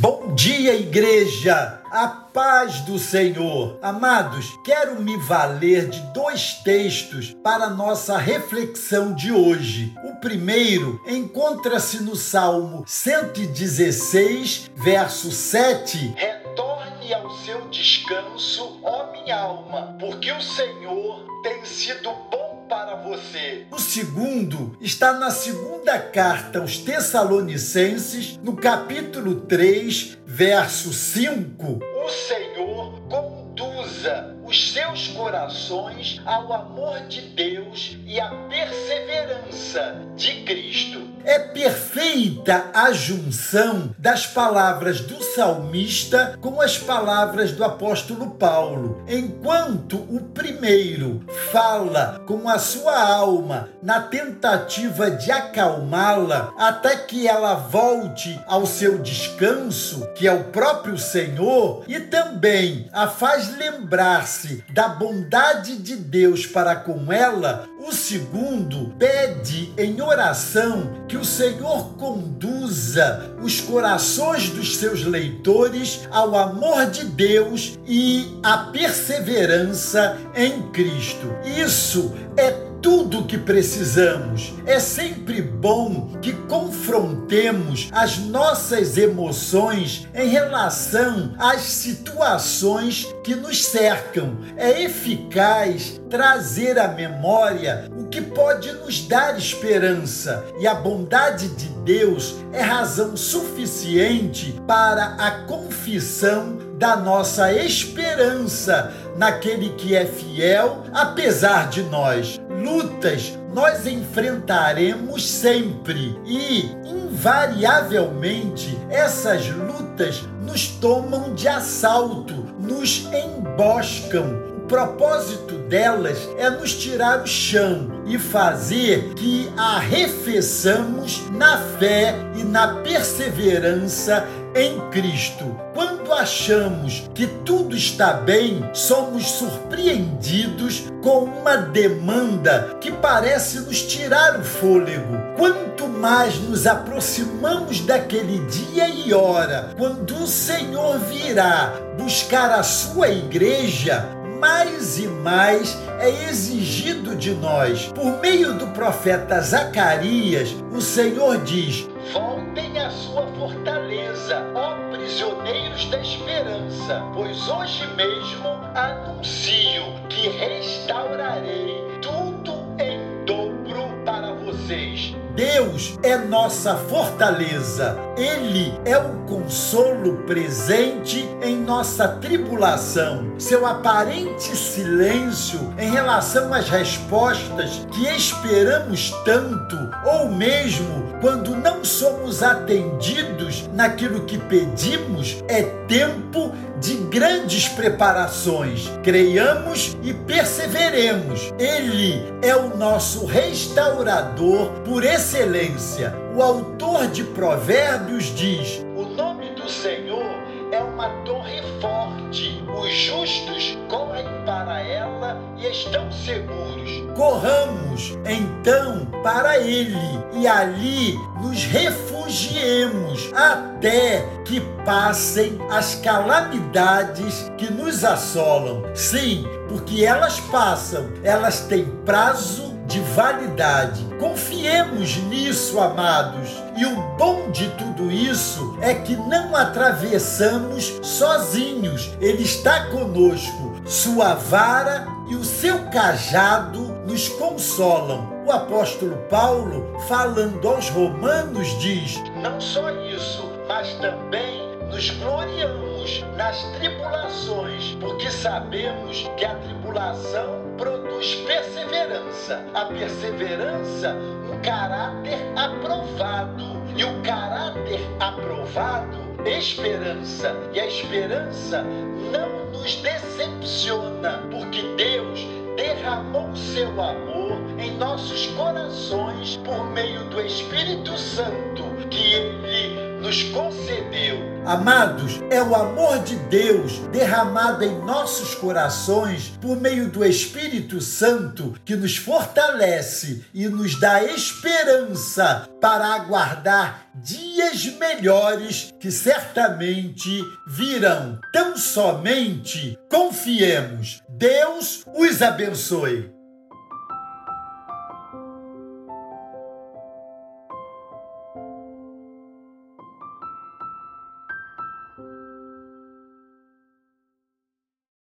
Bom dia, igreja! A paz do Senhor. Amados, quero me valer de dois textos para nossa reflexão de hoje. O primeiro encontra-se no Salmo 116, verso 7. Retorne ao seu descanso, ó minha alma, porque o Senhor tem sido bom para você. O segundo está na segunda carta aos Tessalonicenses, no capítulo 3, verso 5. O Senhor conduza os seus corações ao amor de Deus e à perseverança de Cristo. É perfeita a junção das palavras do salmista com as palavras do apóstolo Paulo. Enquanto o primeiro fala com a sua alma na tentativa de acalmá-la até que ela volte ao seu descanso, que é o próprio Senhor, e também a faz lembrar-se da bondade de Deus para com ela, o segundo pede em oração que o Senhor conduza os corações dos seus leitores ao amor de Deus e à perseverança em Cristo. Isso é tudo o que precisamos. É sempre bom que confrontemos as nossas emoções em relação às situações que nos cercam. É eficaz trazer à memória o que pode nos dar esperança, e a bondade de Deus é razão suficiente para a confissão da nossa esperança naquele que é fiel, apesar de nós. Lutas nós enfrentaremos sempre e, invariavelmente, essas lutas nos tomam de assalto, nos emboscam propósito delas é nos tirar o chão e fazer que arrefeçamos na fé e na perseverança em Cristo. Quando achamos que tudo está bem, somos surpreendidos com uma demanda que parece nos tirar o fôlego. Quanto mais nos aproximamos daquele dia e hora, quando o Senhor virá buscar a sua igreja, mais e mais é exigido de nós. Por meio do profeta Zacarias, o Senhor diz: Voltem esperança, pois hoje mesmo anuncio que restaurarei tudo em dobro para vocês Deus é nossa fortaleza. Ele é o consolo presente em nossa tribulação. Seu aparente silêncio em relação às respostas que esperamos tanto, ou mesmo quando não somos atendidos naquilo que pedimos, é tempo de grandes preparações. Creiamos e perseveremos. Ele é o nosso restaurador por excelência. O autor de Provérbios diz: O nome do Senhor é uma torre forte. Os justos correm para ela e estão seguros. Corramos então para ele e ali nos refugiemos até que passem as calamidades que nos assolam. Sim, porque elas passam, elas têm prazo de validade. Confiemos nisso, amados. E o bom de tudo isso é que não atravessamos sozinhos. Ele está conosco. Sua vara e o seu cajado nos consolam. O apóstolo Paulo, falando aos Romanos, diz: Não só isso, mas também nos gloriamos nas tribulações, porque sabemos que a tribulação produz perseverança. A perseverança, um caráter aprovado. E o caráter aprovado, esperança. E a esperança não nos decepciona, porque Deus derramou seu amor em nossos corações por meio do Espírito Santo que ele nos concedeu. Amados, é o amor de Deus derramado em nossos corações por meio do Espírito Santo que nos fortalece e nos dá esperança para aguardar dias melhores que certamente virão. Tão somente confiemos. Deus os abençoe.